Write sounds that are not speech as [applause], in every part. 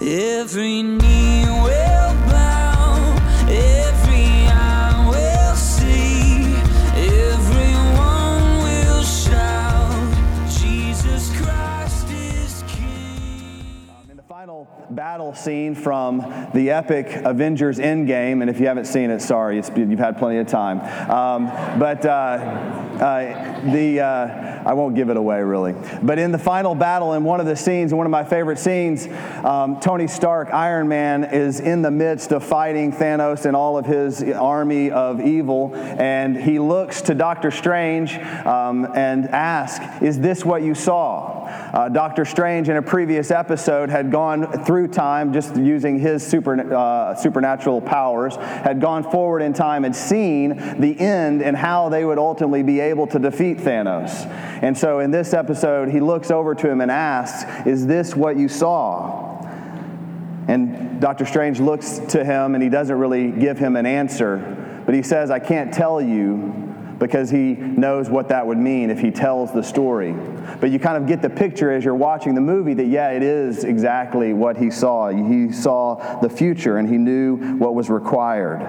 Every knee battle scene from the epic Avengers Endgame, and if you haven't seen it, sorry, you've had plenty of time. Um, but uh, uh, the uh, I won't give it away really. But in the final battle, in one of the scenes, one of my favorite scenes, um, Tony Stark, Iron Man, is in the midst of fighting Thanos and all of his army of evil, and he looks to Doctor Strange um, and asks, "Is this what you saw?" Uh, Doctor Strange, in a previous episode, had gone through time just using his super, uh, supernatural powers, had gone forward in time and seen the end and how they would ultimately be able to defeat Thanos. And so in this episode, he looks over to him and asks, Is this what you saw? And Doctor Strange looks to him and he doesn't really give him an answer, but he says, I can't tell you because he knows what that would mean if he tells the story. But you kind of get the picture as you're watching the movie that, yeah, it is exactly what he saw. He saw the future and he knew what was required.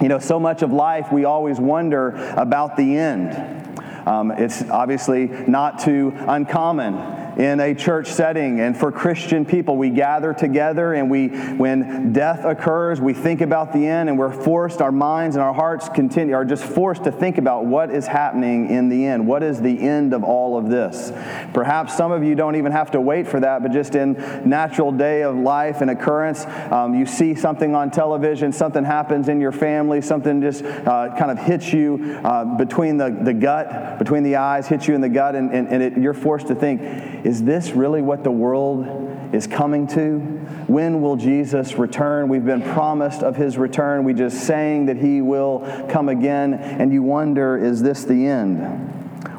You know, so much of life we always wonder about the end. Um, it's obviously not too uncommon in a church setting and for Christian people. We gather together and we, when death occurs, we think about the end and we're forced, our minds and our hearts continue, are just forced to think about what is happening in the end. What is the end of all of this? Perhaps some of you don't even have to wait for that, but just in natural day of life and occurrence, um, you see something on television, something happens in your family, something just uh, kind of hits you uh, between the, the gut, between the eyes, hits you in the gut, and, and, and it, you're forced to think, is this really what the world is coming to? When will Jesus return? We've been promised of his return. We just saying that he will come again, and you wonder, is this the end?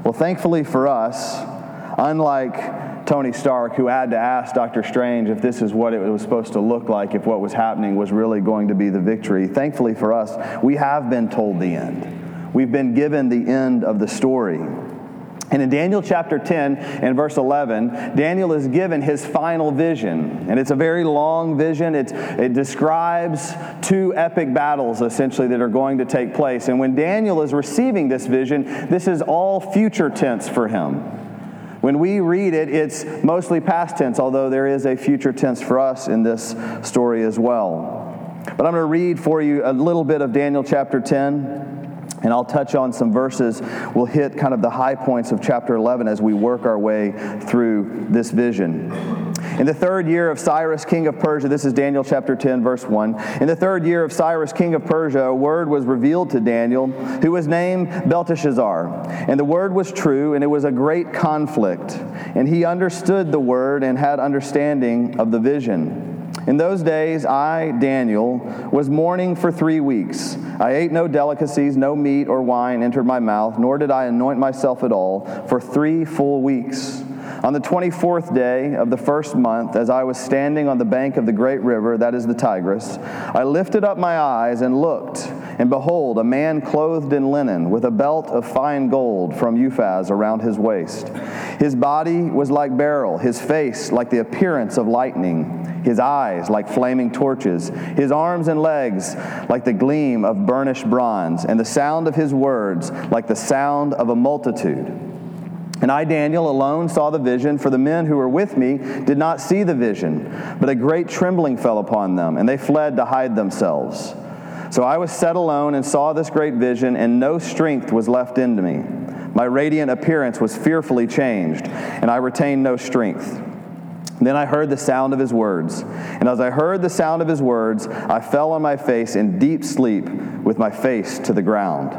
Well, thankfully for us, unlike Tony Stark, who had to ask Doctor Strange if this is what it was supposed to look like, if what was happening was really going to be the victory. Thankfully for us, we have been told the end. We've been given the end of the story. And in Daniel chapter 10 and verse 11, Daniel is given his final vision. And it's a very long vision. It's, it describes two epic battles, essentially, that are going to take place. And when Daniel is receiving this vision, this is all future tense for him. When we read it, it's mostly past tense, although there is a future tense for us in this story as well. But I'm going to read for you a little bit of Daniel chapter 10. And I'll touch on some verses. We'll hit kind of the high points of chapter 11 as we work our way through this vision. In the third year of Cyrus, king of Persia, this is Daniel chapter 10, verse 1. In the third year of Cyrus, king of Persia, a word was revealed to Daniel, who was named Belteshazzar. And the word was true, and it was a great conflict. And he understood the word and had understanding of the vision. In those days, I, Daniel, was mourning for three weeks. I ate no delicacies, no meat or wine entered my mouth, nor did I anoint myself at all for three full weeks. On the 24th day of the first month, as I was standing on the bank of the great river, that is the Tigris, I lifted up my eyes and looked, and behold, a man clothed in linen, with a belt of fine gold from Uphaz around his waist. His body was like beryl, his face like the appearance of lightning, his eyes like flaming torches, his arms and legs like the gleam of burnished bronze, and the sound of his words like the sound of a multitude. And I, Daniel, alone saw the vision, for the men who were with me did not see the vision, but a great trembling fell upon them, and they fled to hide themselves. So I was set alone and saw this great vision, and no strength was left in me. My radiant appearance was fearfully changed, and I retained no strength. Then I heard the sound of his words. And as I heard the sound of his words, I fell on my face in deep sleep with my face to the ground.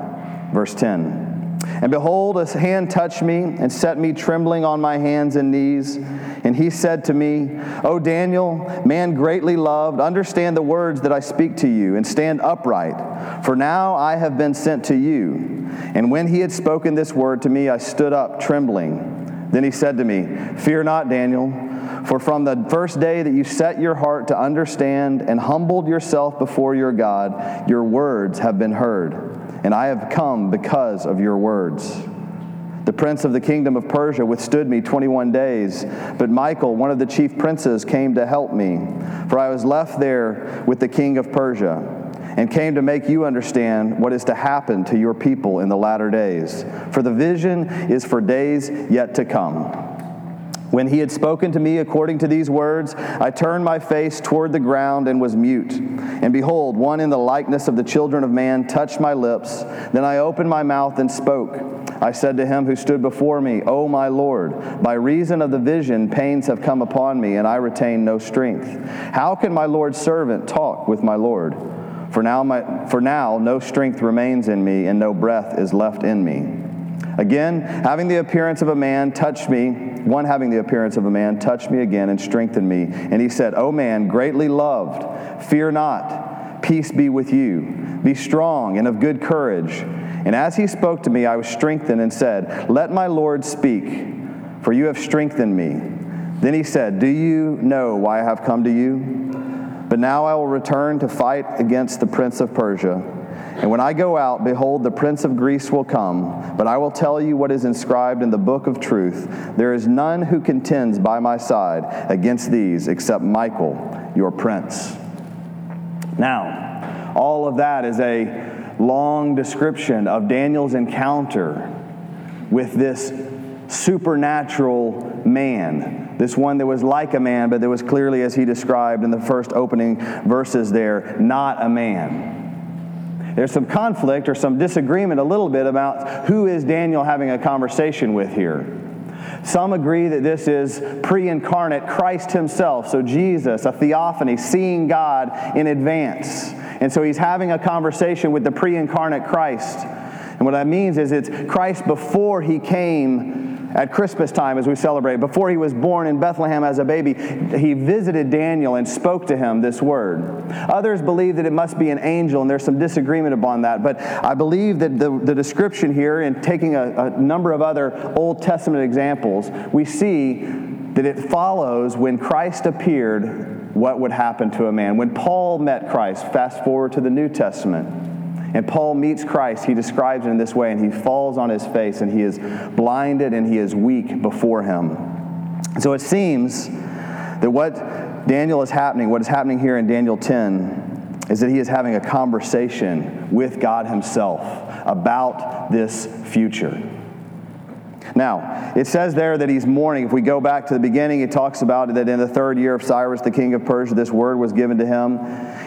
Verse 10. And behold, a hand touched me and set me trembling on my hands and knees. And he said to me, O Daniel, man greatly loved, understand the words that I speak to you and stand upright, for now I have been sent to you. And when he had spoken this word to me, I stood up trembling. Then he said to me, Fear not, Daniel, for from the first day that you set your heart to understand and humbled yourself before your God, your words have been heard and I have come because of your words. The prince of the kingdom of Persia withstood me 21 days. But Michael, one of the chief princes, came to help me, for I was left there with the king of Persia and came to make you understand what is to happen to your people in the latter days. For the vision is for days yet to come. When he had spoken to me according to these words, I turned my face toward the ground and was mute. And behold, one in the likeness of the children of man touched my lips. Then I opened my mouth and spoke. I said to him who stood before me, O my Lord, by reason of the vision, pains have come upon me, and I retain no strength. How can my Lord's servant talk with my Lord? For now, my, for now no strength remains in me, and no breath is left in me. Again, having the appearance of a man, touched me. One having the appearance of a man, touched me again and strengthened me. And he said, O man, greatly loved, fear not. Peace be with you. Be strong and of good courage. And as he spoke to me, I was strengthened and said, Let my Lord speak, for you have strengthened me. Then he said, Do you know why I have come to you? But now I will return to fight against the prince of Persia. And when I go out, behold, the prince of Greece will come. But I will tell you what is inscribed in the book of truth. There is none who contends by my side against these except Michael, your prince. Now, all of that is a long description of Daniel's encounter with this supernatural man. This one that was like a man, but that was clearly, as he described in the first opening verses there, not a man. There's some conflict or some disagreement a little bit about who is Daniel having a conversation with here. Some agree that this is pre incarnate Christ himself, so Jesus, a theophany, seeing God in advance. And so he's having a conversation with the pre incarnate Christ. And what that means is it's Christ before he came at Christmas time as we celebrate. Before he was born in Bethlehem as a baby, he visited Daniel and spoke to him this word. Others believe that it must be an angel, and there's some disagreement upon that. But I believe that the, the description here, in taking a, a number of other Old Testament examples, we see that it follows when Christ appeared what would happen to a man. When Paul met Christ, fast forward to the New Testament. And Paul meets Christ. He describes it in this way, and he falls on his face, and he is blinded and he is weak before him. So it seems that what Daniel is happening, what is happening here in Daniel 10, is that he is having a conversation with God himself about this future. Now, it says there that he's mourning. If we go back to the beginning, it talks about that in the third year of Cyrus, the king of Persia, this word was given to him.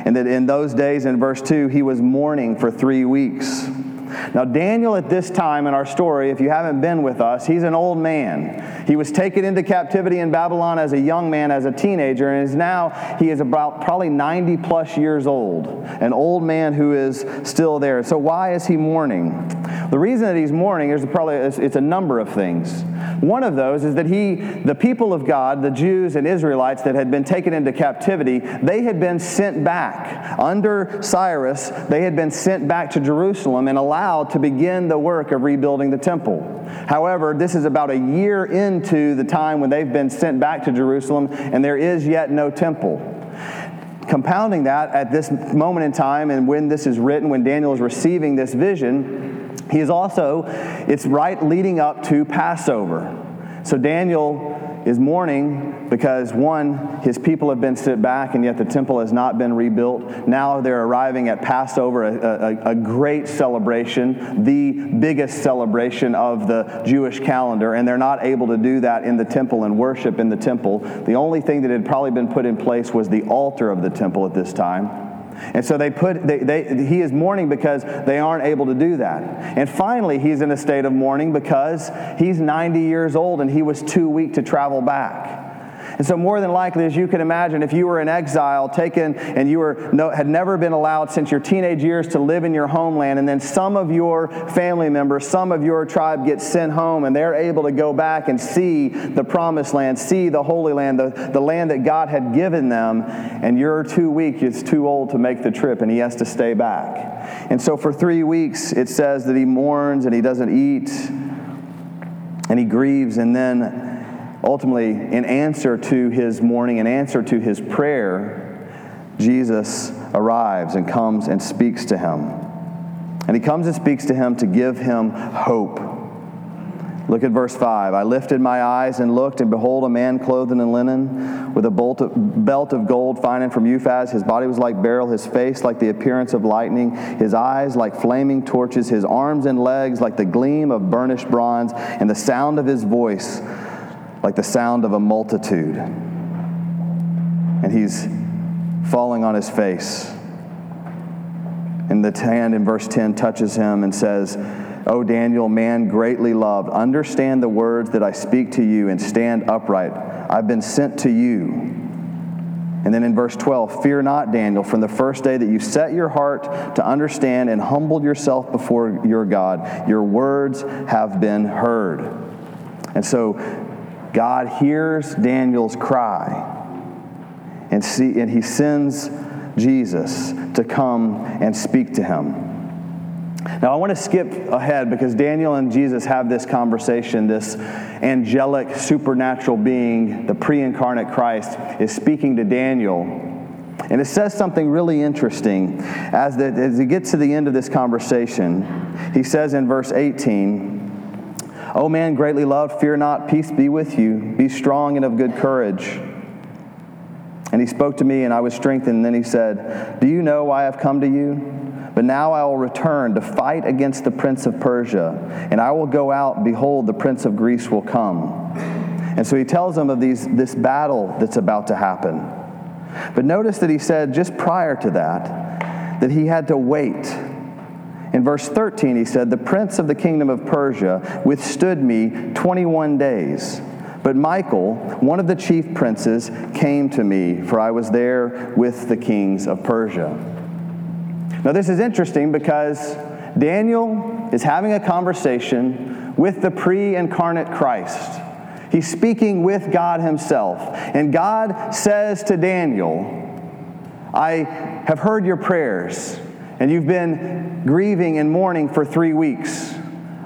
And that in those days, in verse 2, he was mourning for three weeks. Now, Daniel, at this time in our story, if you haven't been with us, he's an old man. He was taken into captivity in Babylon as a young man, as a teenager, and is now, he is about probably 90 plus years old, an old man who is still there. So, why is he mourning? The reason that he's mourning is probably it's a number of things. One of those is that he, the people of God, the Jews and Israelites that had been taken into captivity, they had been sent back. Under Cyrus, they had been sent back to Jerusalem and allowed to begin the work of rebuilding the temple. However, this is about a year into the time when they've been sent back to Jerusalem, and there is yet no temple compounding that at this moment in time and when this is written when daniel is receiving this vision he is also, it's right leading up to Passover. So Daniel is mourning because one, his people have been sent back and yet the temple has not been rebuilt. Now they're arriving at Passover, a, a, a, great celebration, the biggest celebration of the Jewish calendar, and they're not able to do that in the temple and worship in the temple. The only thing that had probably been put in place was the altar of the temple at this time. And so they put, they, they, he is mourning because they aren't able to do that. And finally, he's in a state of mourning because he's 90 years old and he was too weak to travel back. And so, more than likely, as you can imagine, if you were in exile, taken, and you were no, had never been allowed since your teenage years to live in your homeland, and then some of your family members, some of your tribe gets sent home, and they're able to go back and see the promised land, see the Holy Land, the, the land that God had given them, and you're too weak, it's too old to make the trip, and he has to stay back. And so, for three weeks, it says that he mourns and he doesn't eat, and he grieves, and then ultimately, in answer to his mourning, in answer to his prayer, Jesus arrives and comes and speaks to him. And he comes and speaks to him to give him hope. Look at verse 5. I lifted my eyes and looked, and behold, a man clothed in linen, with a of, belt of gold finding from Uphaz. His body was like beryl, his face like the appearance of lightning, his eyes like flaming torches, his arms and legs like the gleam of burnished bronze, and the sound of his voice like the sound of a multitude. And he's falling on his face. And the hand in verse 10 touches him and says, O Daniel, man greatly loved, understand the words that I speak to you and stand upright. I've been sent to you. And then in verse 12, fear not, Daniel, from the first day that you set your heart to understand and humbled yourself before your God, your words have been heard. And so God hears Daniel's cry and, see, and he sends Jesus to come and speak to him. Now, I want to skip ahead because Daniel and Jesus have this conversation. This angelic, supernatural being, the pre incarnate Christ, is speaking to Daniel. And it says something really interesting. As, the, as he gets to the end of this conversation, he says in verse 18, O man greatly loved, fear not, peace be with you. Be strong and of good courage. And he spoke to me, and I was strengthened. And then he said, Do you know why I've come to you? But now I will return to fight against the prince of Persia, and I will go out, behold, the prince of Greece will come. And so he tells them of these, this battle that's about to happen. But notice that he said just prior to that, that he had to wait. In verse 13, he said, The prince of the kingdom of Persia withstood me 21 days. But Michael, one of the chief princes, came to me, for I was there with the kings of Persia. Now, this is interesting because Daniel is having a conversation with the pre incarnate Christ. He's speaking with God Himself. And God says to Daniel, I have heard your prayers, and you've been grieving and mourning for three weeks.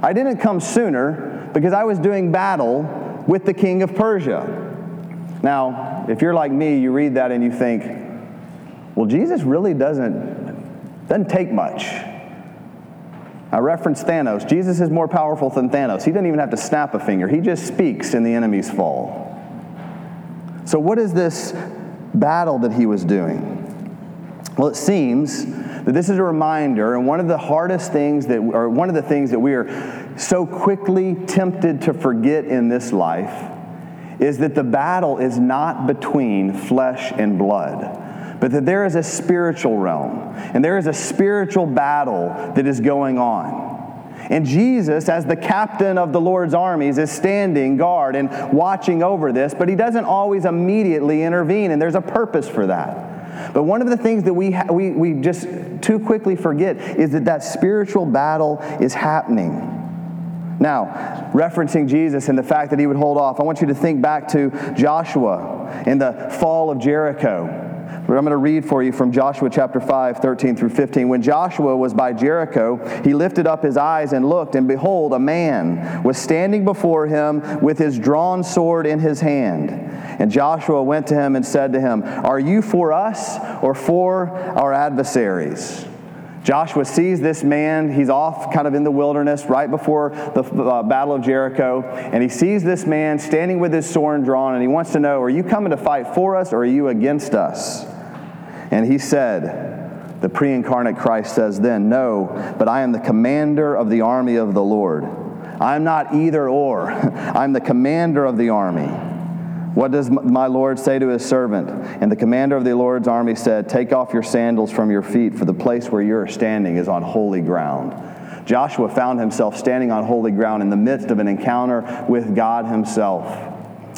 I didn't come sooner because I was doing battle with the king of Persia. Now, if you're like me, you read that and you think, well, Jesus really doesn't doesn't take much. I referenced Thanos. Jesus is more powerful than Thanos. He didn't even have to snap a finger, he just speaks and the enemies fall. So, what is this battle that he was doing? Well, it seems that this is a reminder, and one of the hardest things that, or one of the things that we are so quickly tempted to forget in this life, is that the battle is not between flesh and blood but that there is a spiritual realm and there is a spiritual battle that is going on. And Jesus, as the captain of the Lord's armies, is standing guard and watching over this, but he doesn't always immediately intervene, and there's a purpose for that. But one of the things that we, ha- we, we just too quickly forget is that that spiritual battle is happening. Now, referencing Jesus and the fact that he would hold off, I want you to think back to Joshua in the fall of Jericho. I'm going to read for you from Joshua chapter 5, 13 through 15. When Joshua was by Jericho, he lifted up his eyes and looked, and behold, a man was standing before him with his drawn sword in his hand. And Joshua went to him and said to him, Are you for us or for our adversaries? Joshua sees this man. He's off kind of in the wilderness right before the uh, Battle of Jericho. And he sees this man standing with his sword drawn. And he wants to know Are you coming to fight for us or are you against us? And he said, The pre incarnate Christ says then, No, but I am the commander of the army of the Lord. I'm not either or, [laughs] I'm the commander of the army. What does my Lord say to his servant? And the commander of the Lord's army said, Take off your sandals from your feet, for the place where you're standing is on holy ground. Joshua found himself standing on holy ground in the midst of an encounter with God himself.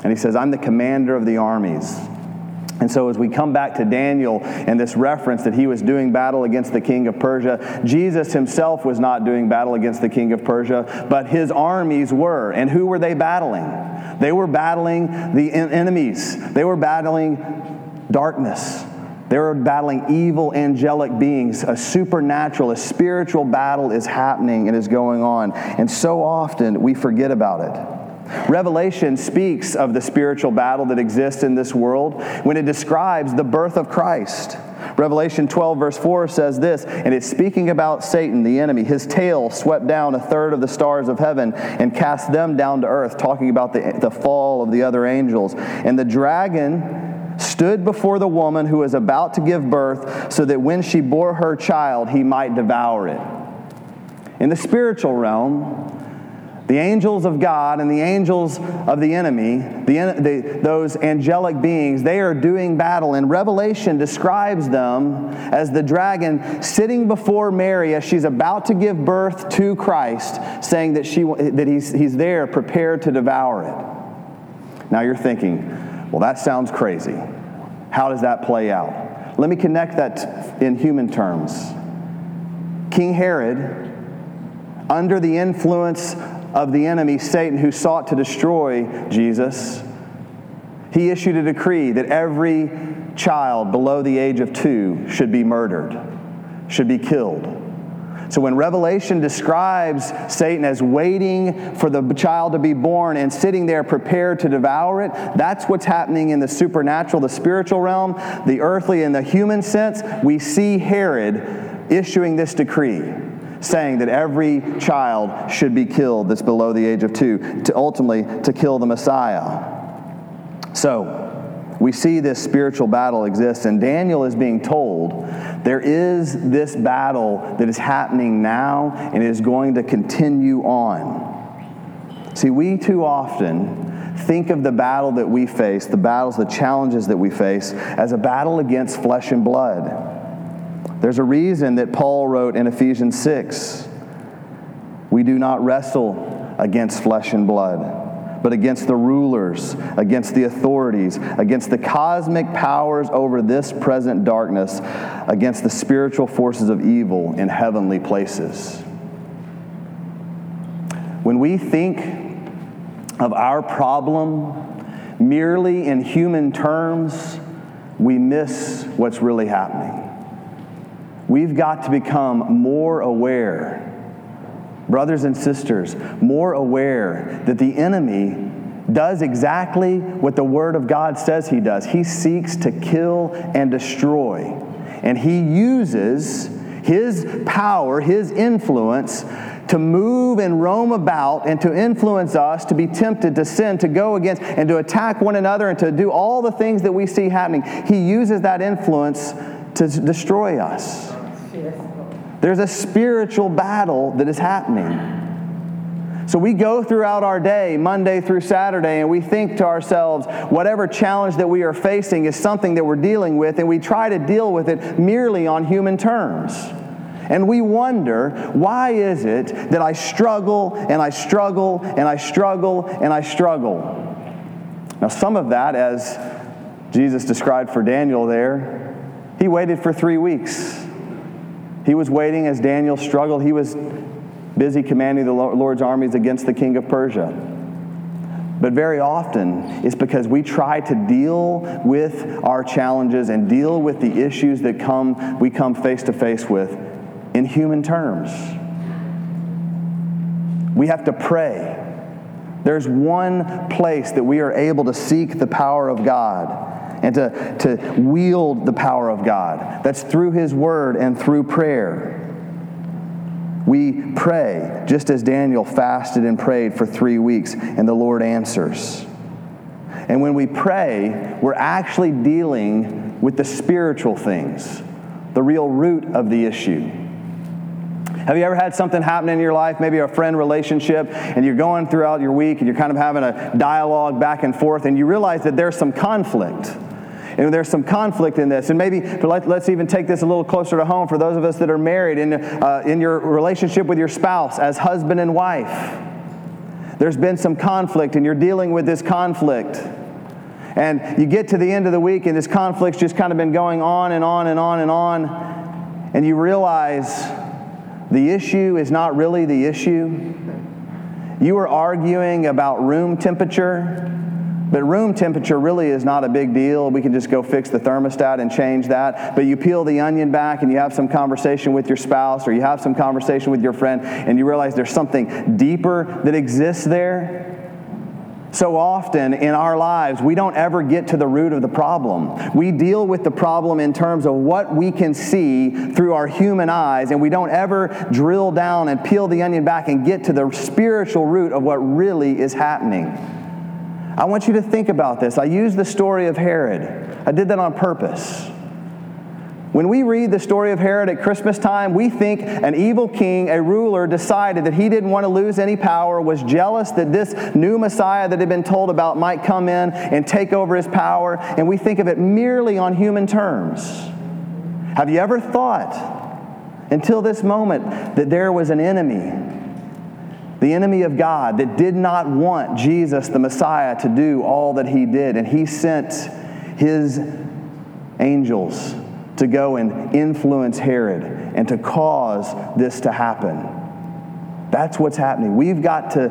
And he says, I'm the commander of the armies. And so, as we come back to Daniel and this reference that he was doing battle against the king of Persia, Jesus himself was not doing battle against the king of Persia, but his armies were. And who were they battling? They were battling the enemies, they were battling darkness. They were battling evil angelic beings. A supernatural, a spiritual battle is happening and is going on. And so often we forget about it. Revelation speaks of the spiritual battle that exists in this world when it describes the birth of Christ. Revelation 12, verse 4 says this, and it's speaking about Satan, the enemy. His tail swept down a third of the stars of heaven and cast them down to earth, talking about the, the fall of the other angels. And the dragon stood before the woman who was about to give birth, so that when she bore her child, he might devour it. In the spiritual realm, the angels of God and the angels of the enemy, the, the, those angelic beings, they are doing battle. And Revelation describes them as the dragon sitting before Mary as she's about to give birth to Christ, saying that, she, that he's, he's there prepared to devour it. Now you're thinking, well, that sounds crazy. How does that play out? Let me connect that in human terms. King Herod, under the influence of the enemy, Satan, who sought to destroy Jesus, he issued a decree that every child below the age of two should be murdered, should be killed. So when Revelation describes Satan as waiting for the child to be born and sitting there prepared to devour it, that's what's happening in the supernatural, the spiritual realm, the earthly, and the human sense. We see Herod issuing this decree saying that every child should be killed that's below the age of two, to ultimately to kill the Messiah. So, we see this spiritual battle exists, and Daniel is being told there is this battle that is happening now and is going to continue on. See, we too often think of the battle that we face, the battles, the challenges that we face, as a battle against flesh and blood. There's a reason that Paul wrote in Ephesians 6 we do not wrestle against flesh and blood, but against the rulers, against the authorities, against the cosmic powers over this present darkness, against the spiritual forces of evil in heavenly places. When we think of our problem merely in human terms, we miss what's really happening. We've got to become more aware, brothers and sisters, more aware that the enemy does exactly what the Word of God says he does. He seeks to kill and destroy. And he uses his power, his influence, to move and roam about and to influence us to be tempted to sin, to go against and to attack one another and to do all the things that we see happening. He uses that influence to destroy us. There's a spiritual battle that is happening. So we go throughout our day, Monday through Saturday, and we think to ourselves, whatever challenge that we are facing is something that we're dealing with, and we try to deal with it merely on human terms. And we wonder, why is it that I struggle and I struggle and I struggle and I struggle? Now, some of that, as Jesus described for Daniel there, he waited for three weeks. He was waiting as Daniel struggled. He was busy commanding the Lord's armies against the king of Persia. But very often, it's because we try to deal with our challenges and deal with the issues that come, we come face to face with in human terms. We have to pray. There's one place that we are able to seek the power of God and to, to wield the power of God. That's through His Word and through prayer. We pray just as Daniel fasted and prayed for three weeks, and the Lord answers. And when we pray, we're actually dealing with the spiritual things, the real root of the issue. Have you ever had something happen in your life, maybe a friend relationship, and you're going throughout your week and you're kind of having a dialogue back and forth, and you realize that there's some conflict? And there's some conflict in this. And maybe let, us even take this a little closer to home for those of us that are married in, uh, in your relationship with your spouse as husband and wife. There's been some conflict, and you're dealing with this conflict. And you get to the end of the week, and this conflict's just kind of been going on and on and on and on. And you realize the issue is not really the issue. You are arguing about room temperature but room temperature really is not a big deal. We can just go fix the thermostat and change that. But you peel the onion back and you have some conversation with your spouse or you have some conversation with your friend and you realize there's something deeper that exists there. So often in our lives, we don't ever get to the root of the problem. We deal with the problem in terms of what we can see through our human eyes, and we don't ever drill down and peel the onion back and get to the spiritual root of what really is happening. I want you to think about this. I used the story of Herod, I did that on purpose. When we read the story of Herod at Christmas time, we think an evil king, a ruler, decided that he didn't want to lose any power, was jealous that this new Messiah that had been told about might come in and take over his power, and we think of it merely on human terms. Have you ever thought, until this moment, that there was an enemy, the enemy of God, that did not want Jesus, the Messiah, to do all that he did, and he sent his angels to go and influence Herod and to cause this to happen. That's what's happening. We've got to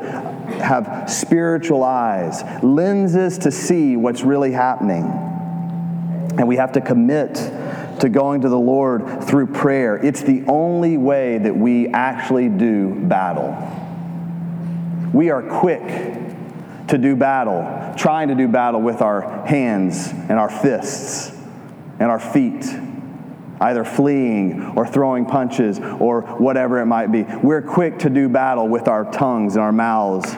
have spiritual eyes, lenses to see what's really happening. And we have to commit to going to the Lord through prayer. It's the only way that we actually do battle. We are quick to do battle, trying to do battle with our hands and our fists and our feet either fleeing or throwing punches or whatever it might be. We're quick to do battle with our tongues and our mouths,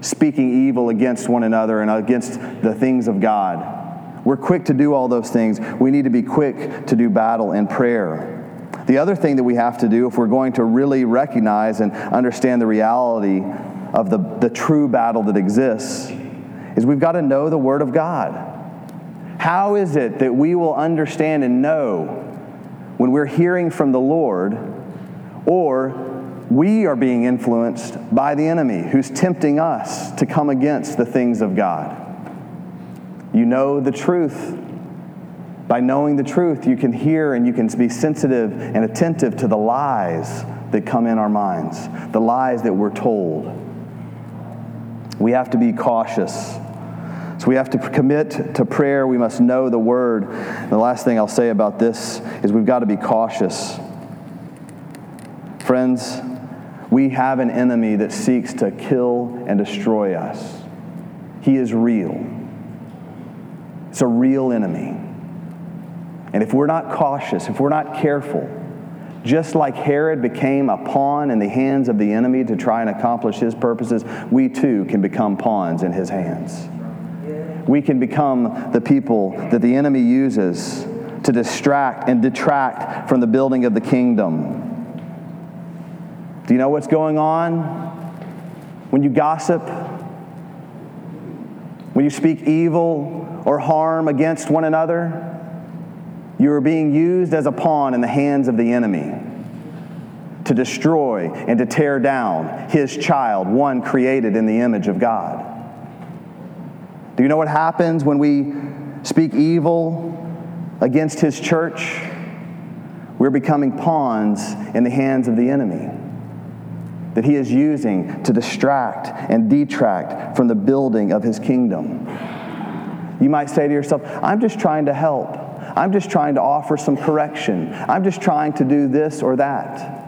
speaking evil against one another and against the things of God. We're quick to do all those things. We need to be quick to do battle in prayer. The other thing that we have to do if we're going to really recognize and understand the reality of the, the true battle that exists is we've got to know the Word of God. How is it that we will understand and know when we're hearing from the Lord, or we are being influenced by the enemy who's tempting us to come against the things of God. You know the truth. By knowing the truth, you can hear and you can be sensitive and attentive to the lies that come in our minds, the lies that we're told. We have to be cautious so we have to commit to prayer. We must know the word. And the last thing I'll say about this is we've got to be cautious. Friends, we have an enemy that seeks to kill and destroy us. He is real. It's a real enemy. And if we're not cautious, if we're not careful, just like Herod became a pawn in the hands of the enemy to try and accomplish his purposes, we too can become pawns in his hands we can become the people that the enemy uses to distract and detract from the building of the kingdom. Do you know what's going on when you gossip? When you speak evil or harm against one another? You are being used as a pawn in the hands of the enemy to destroy and to tear down his child, one created in the image of God. Do you know what happens when we speak evil against his church? We're becoming pawns in the hands of the enemy that he is using to distract and detract from the building of his kingdom. You might say to yourself, I'm just trying to help. I'm just trying to offer some correction. I'm just trying to do this or that.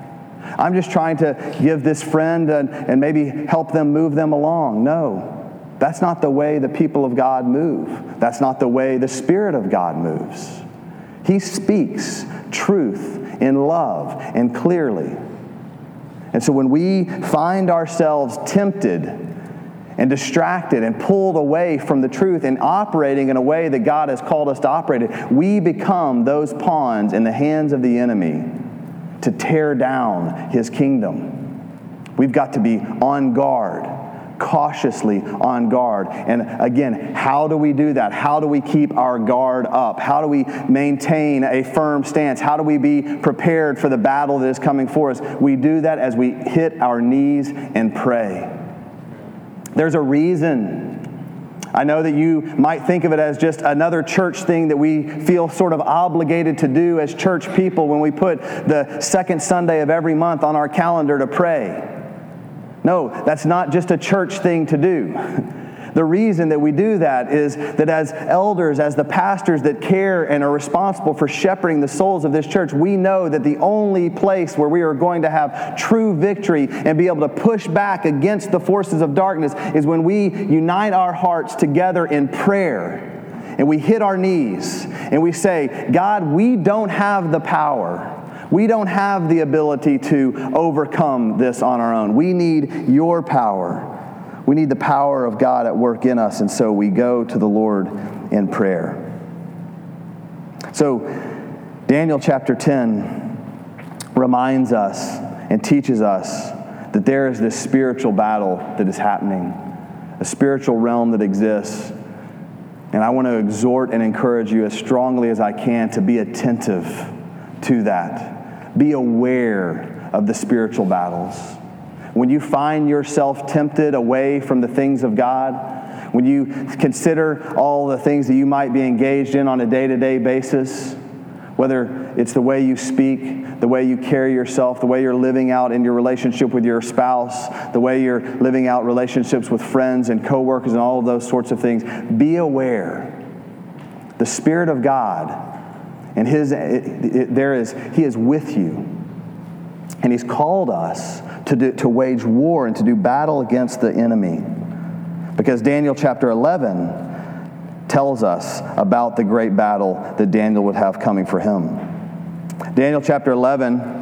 I'm just trying to give this friend and, and maybe help them move them along. No. That's not the way the people of God move. That's not the way the Spirit of God moves. He speaks truth in love and clearly. And so when we find ourselves tempted and distracted and pulled away from the truth and operating in a way that God has called us to operate in, we become those pawns in the hands of the enemy to tear down his kingdom. We've got to be on guard cautiously on guard. And again, how do we do that? How do we keep our guard up? How do we maintain a firm stance? How do we be prepared for the battle that is coming for us? We do that as we hit our knees and pray. There's a reason. I know that you might think of it as just another church thing that we feel sort of obligated to do as church people when we put the second Sunday of every month on our calendar to pray. No, that's not just a church thing to do. the reason that we do that is that as elders, as the pastors that care and are responsible for shepherding the souls of this church, we know that the only place where we are going to have true victory and be able to push back against the forces of darkness is when we unite our hearts together in prayer and we hit our knees and we say, God, we don't have the power. We don't have the ability to overcome this on our own. We need your power. We need the power of God at work in us, and so we go to the Lord in prayer. So, Daniel chapter 10 reminds us and teaches us that there is this spiritual battle that is happening, a spiritual realm that exists. And I want to exhort and encourage you as strongly as I can to be attentive to that. Be aware of the spiritual battles. When you find yourself tempted away from the things of God, when you consider all the things that you might be engaged in on a day to day basis, whether it's the way you speak, the way you carry yourself, the way you're living out in your relationship with your spouse, the way you're living out relationships with friends and coworkers and all of those sorts of things, be aware. The Spirit of God and His it, it, there is He is with you. And He's called us to, do, to wage war and to do battle against the enemy. Because Daniel chapter 11 tells us about the great battle that Daniel would have coming for him. Daniel chapter 11,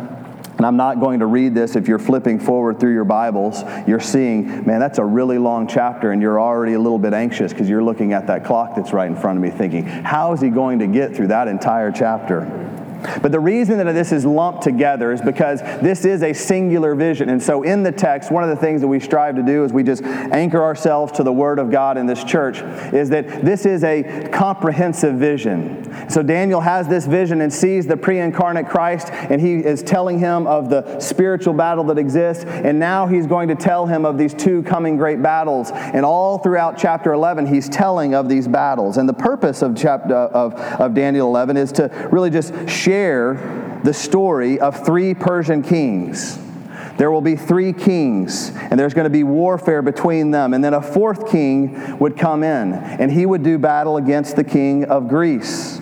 and I'm not going to read this. If you're flipping forward through your Bibles, you're seeing, man, that's a really long chapter, and you're already a little bit anxious because you're looking at that clock that's right in front of me thinking, how is he going to get through that entire chapter? But the reason that this is lumped together is because this is a singular vision. And so in the text, one of the things that we strive to do is we just anchor ourselves to the Word of God in this church is that this is a comprehensive vision. So Daniel has this vision and sees the pre incarnate Christ, and he is telling him of the spiritual battle that exists. And now he's going to tell him of these two coming great battles. And all throughout chapter 11, he's telling of these battles. And the purpose of, chapter, of, of Daniel 11 is to really just share the story of three Persian kings. There will be three kings, and there's going to be warfare between them. And then a fourth king would come in, and he would do battle against the king of Greece.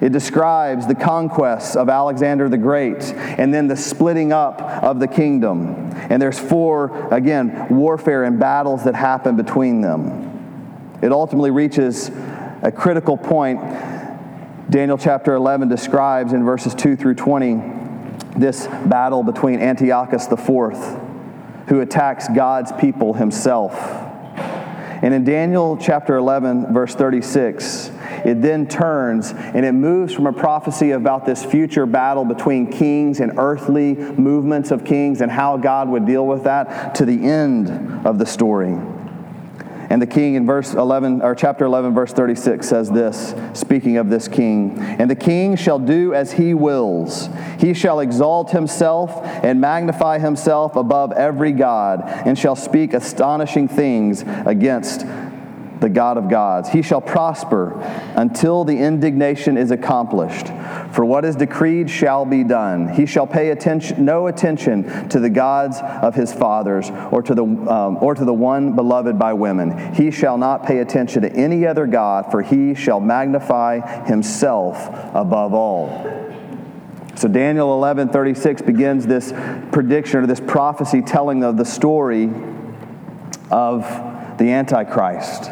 It describes the conquests of Alexander the Great and then the splitting up of the kingdom. And there's four, again, warfare and battles that happen between them. It ultimately reaches a critical point. Daniel chapter 11 describes in verses 2 through 20 this battle between Antiochus IV, who attacks God's people himself. And in Daniel chapter 11, verse 36, it then turns and it moves from a prophecy about this future battle between kings and earthly movements of kings and how God would deal with that to the end of the story. And the king in verse 11 or chapter 11 verse 36 says this, speaking of this king, and the king shall do as he wills. He shall exalt himself and magnify himself above every god and shall speak astonishing things against the God of gods. He shall prosper until the indignation is accomplished. For what is decreed shall be done. He shall pay attention, no attention to the gods of his fathers or to, the, um, or to the one beloved by women. He shall not pay attention to any other God, for he shall magnify himself above all. So Daniel 11:36 begins this prediction or this prophecy telling of the story of the Antichrist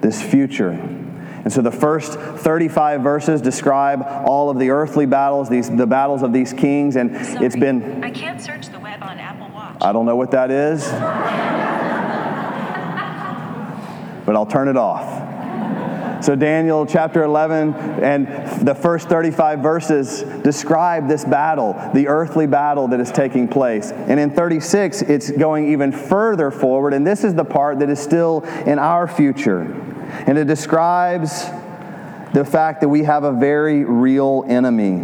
this future. And so the first 35 verses describe all of the earthly battles, these, the battles of these kings, and Sorry, it's been. I can't search the web on Apple Watch. I don't know what that is, but I'll turn it off. So, Daniel chapter 11 and the first 35 verses describe this battle, the earthly battle that is taking place. And in 36, it's going even further forward, and this is the part that is still in our future. And it describes the fact that we have a very real enemy.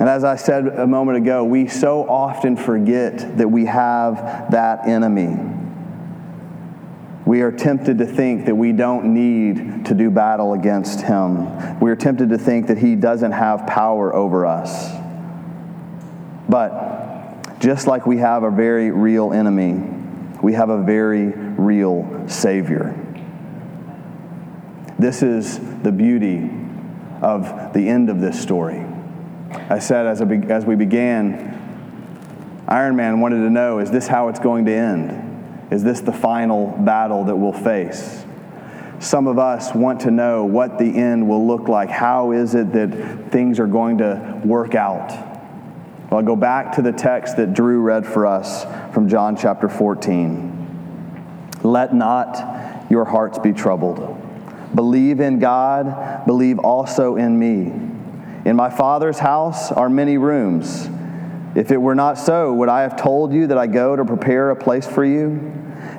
And as I said a moment ago, we so often forget that we have that enemy. We are tempted to think that we don't need to do battle against him. We are tempted to think that he doesn't have power over us. But just like we have a very real enemy, We have a very real Savior. This is the beauty of the end of this story. I said as, as we began, Iron Man wanted to know is this how it's going to end? Is this the final battle that we'll face? Some of us want to know what the end will look like. How is it that things are going to work out? Well, I'll go back to the text that Drew read for us from John chapter 14. Let not your hearts be troubled. Believe in God, believe also in me. In my Father's house are many rooms. If it were not so, would I have told you that I go to prepare a place for you?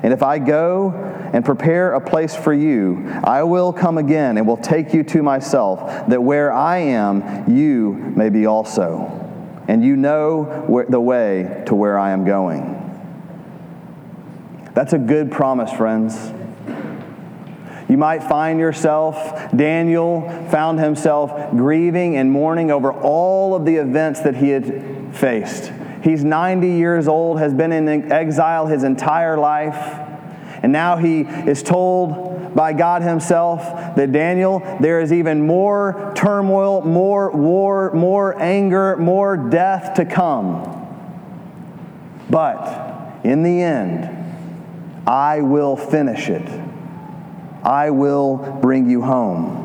And if I go and prepare a place for you, I will come again and will take you to myself, that where I am, you may be also. And you know the way to where I am going. That's a good promise, friends. You might find yourself, Daniel found himself grieving and mourning over all of the events that he had faced. He's 90 years old, has been in exile his entire life, and now he is told by God Himself that Daniel, there is even more turmoil, more war, more anger, more death to come. But in the end, I will finish it. I will bring you home.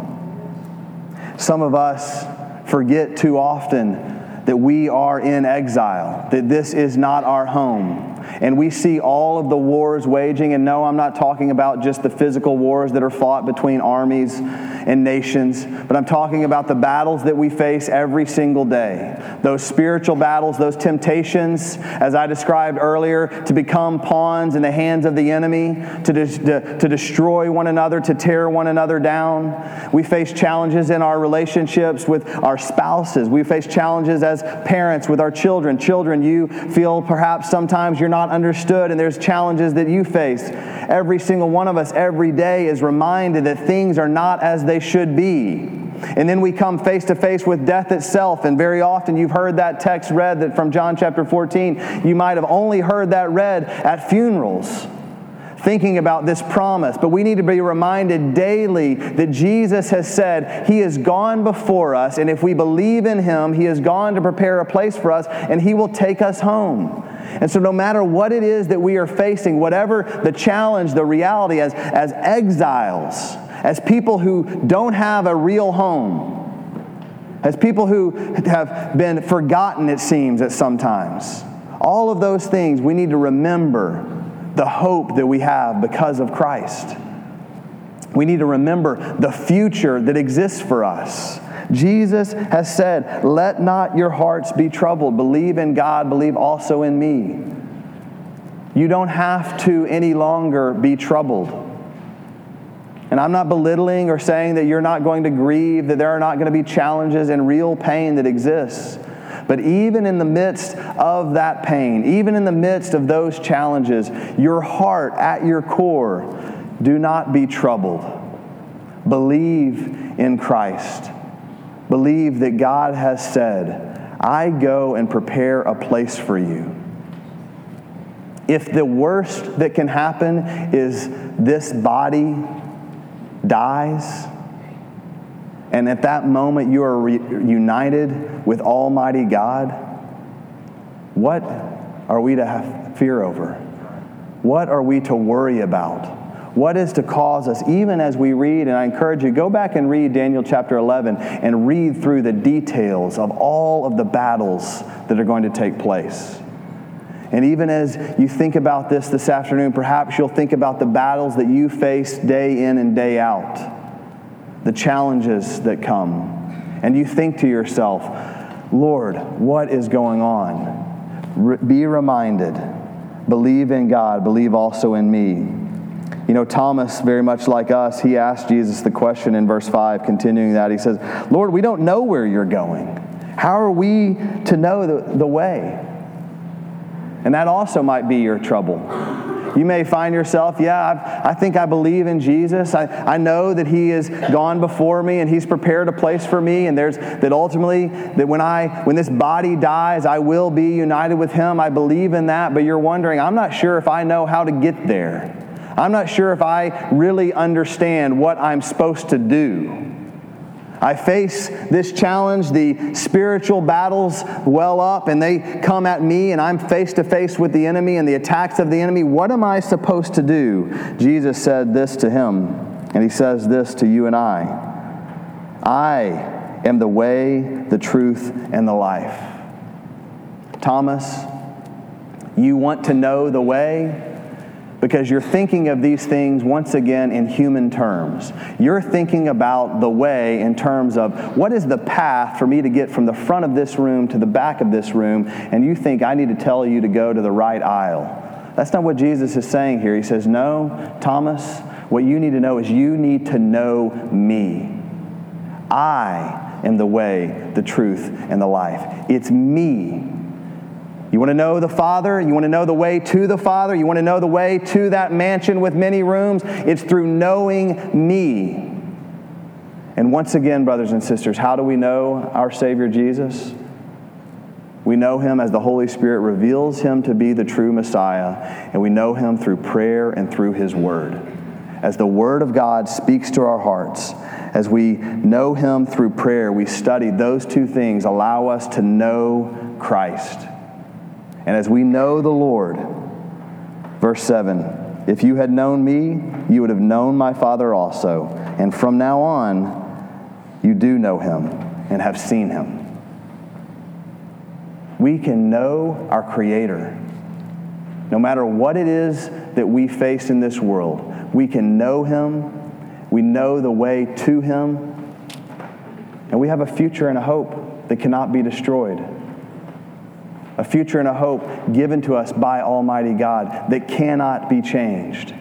Some of us forget too often that we are in exile, that this is not our home. And we see all of the wars waging. And no, I'm not talking about just the physical wars that are fought between armies and nations, but I'm talking about the battles that we face every single day. Those spiritual battles, those temptations, as I described earlier, to become pawns in the hands of the enemy, to, to, to destroy one another, to tear one another down. We face challenges in our relationships with our spouses. We face challenges as parents with our children. Children, you feel perhaps sometimes you're not not understood and there's challenges that you face. Every single one of us every day is reminded that things are not as they should be. And then we come face to face with death itself. And very often you've heard that text read that from John chapter 14. You might have only heard that read at funerals thinking about this promise, but we need to be reminded daily that Jesus has said He has gone before us, and if we believe in Him, He has gone to prepare a place for us, and He will take us home. And so, no matter what it is that we are facing, whatever the challenge, the reality, as, as exiles, as people who don't have a real home, as people who have been forgotten, it seems, at sometimes, all of those things we need to remember the hope that we have because of Christ. We need to remember the future that exists for us. Jesus has said, Let not your hearts be troubled. Believe in God, believe also in me. You don't have to any longer be troubled. And I'm not belittling or saying that you're not going to grieve, that there are not going to be challenges and real pain that exists. But even in the midst of that pain, even in the midst of those challenges, your heart at your core, do not be troubled. Believe in Christ. Believe that God has said, I go and prepare a place for you. If the worst that can happen is this body dies, and at that moment you are re- united with Almighty God, what are we to have fear over? What are we to worry about? What is to cause us, even as we read, and I encourage you, go back and read Daniel chapter 11 and read through the details of all of the battles that are going to take place. And even as you think about this this afternoon, perhaps you'll think about the battles that you face day in and day out, the challenges that come. And you think to yourself, Lord, what is going on? Re- be reminded. Believe in God, believe also in me. You know, Thomas, very much like us, he asked Jesus the question in verse 5, continuing that. He says, Lord, we don't know where you're going. How are we to know the, the way? And that also might be your trouble. You may find yourself, yeah, I've, I think I believe in Jesus. I, I know that He has gone before me and He's prepared a place for me. And there's that ultimately that when I when this body dies, I will be united with Him. I believe in that. But you're wondering, I'm not sure if I know how to get there. I'm not sure if I really understand what I'm supposed to do. I face this challenge, the spiritual battles well up, and they come at me, and I'm face to face with the enemy and the attacks of the enemy. What am I supposed to do? Jesus said this to him, and he says this to you and I I am the way, the truth, and the life. Thomas, you want to know the way? Because you're thinking of these things once again in human terms. You're thinking about the way in terms of what is the path for me to get from the front of this room to the back of this room, and you think I need to tell you to go to the right aisle. That's not what Jesus is saying here. He says, No, Thomas, what you need to know is you need to know me. I am the way, the truth, and the life. It's me you want to know the Father? You want to know the way to the Father? You want to know the way to that mansion with many rooms? It's through knowing me. And once again, brothers and sisters, how do we know our Savior Jesus? We know him as the Holy Spirit reveals him to be the true Messiah, and we know him through prayer and through his word. As the word of God speaks to our hearts, as we know him through prayer, we study those two things allow us to know Christ. And as we know the Lord, verse 7 if you had known me, you would have known my Father also. And from now on, you do know him and have seen him. We can know our Creator. No matter what it is that we face in this world, we can know him. We know the way to him. And we have a future and a hope that cannot be destroyed a future and a hope given to us by Almighty God that cannot be changed.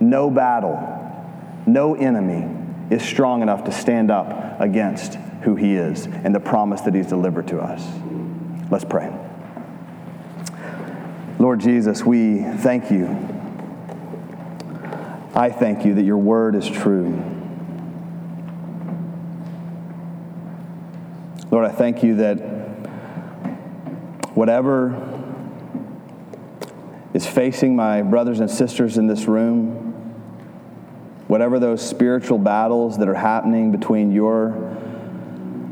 No battle, no enemy is strong enough to stand up against who He is and the promise that He's delivered to us. Let's pray. Lord Jesus, we thank you. I thank you that your word is true. Lord, I thank you that whatever is facing my brothers and sisters in this room, whatever those spiritual battles that are happening between your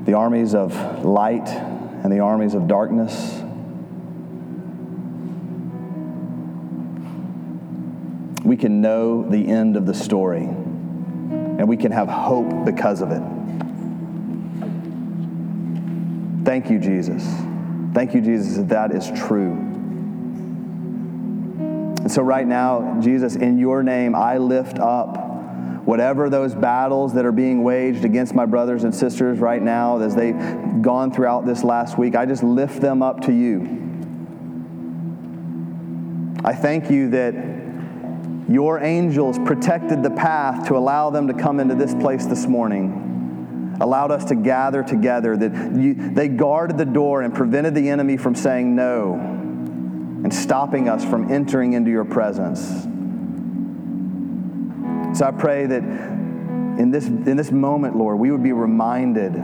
the armies of light and the armies of darkness. We can know the end of the story and we can have hope because of it. Thank you, Jesus. Thank you, Jesus, that that is true. And so, right now, Jesus, in your name, I lift up whatever those battles that are being waged against my brothers and sisters right now as they've gone throughout this last week. I just lift them up to you. I thank you that your angels protected the path to allow them to come into this place this morning allowed us to gather together, that you, they guarded the door and prevented the enemy from saying no and stopping us from entering into your presence. So I pray that in this, in this moment, Lord, we would be reminded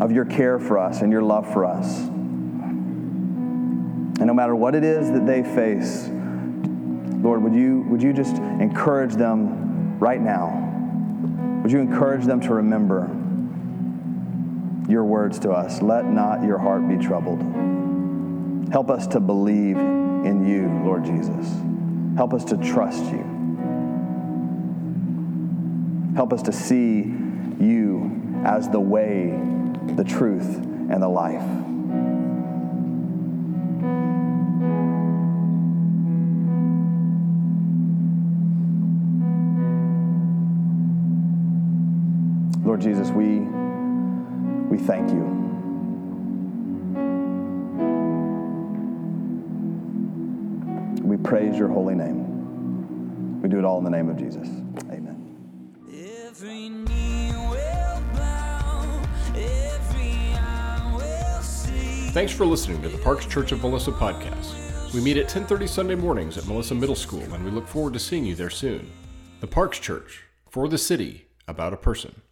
of your care for us and your love for us. And no matter what it is that they face, Lord, would you, would you just encourage them right now? Would you encourage them to remember your words to us? Let not your heart be troubled. Help us to believe in you, Lord Jesus. Help us to trust you. Help us to see you as the way, the truth, and the life. Thank you. We praise your holy name. We do it all in the name of Jesus. Amen. Every knee will bow, every eye will see. Thanks for listening to the Parks Church of Melissa podcast. We meet at 10:30 Sunday mornings at Melissa Middle School and we look forward to seeing you there soon. The Parks Church, for the city, about a person.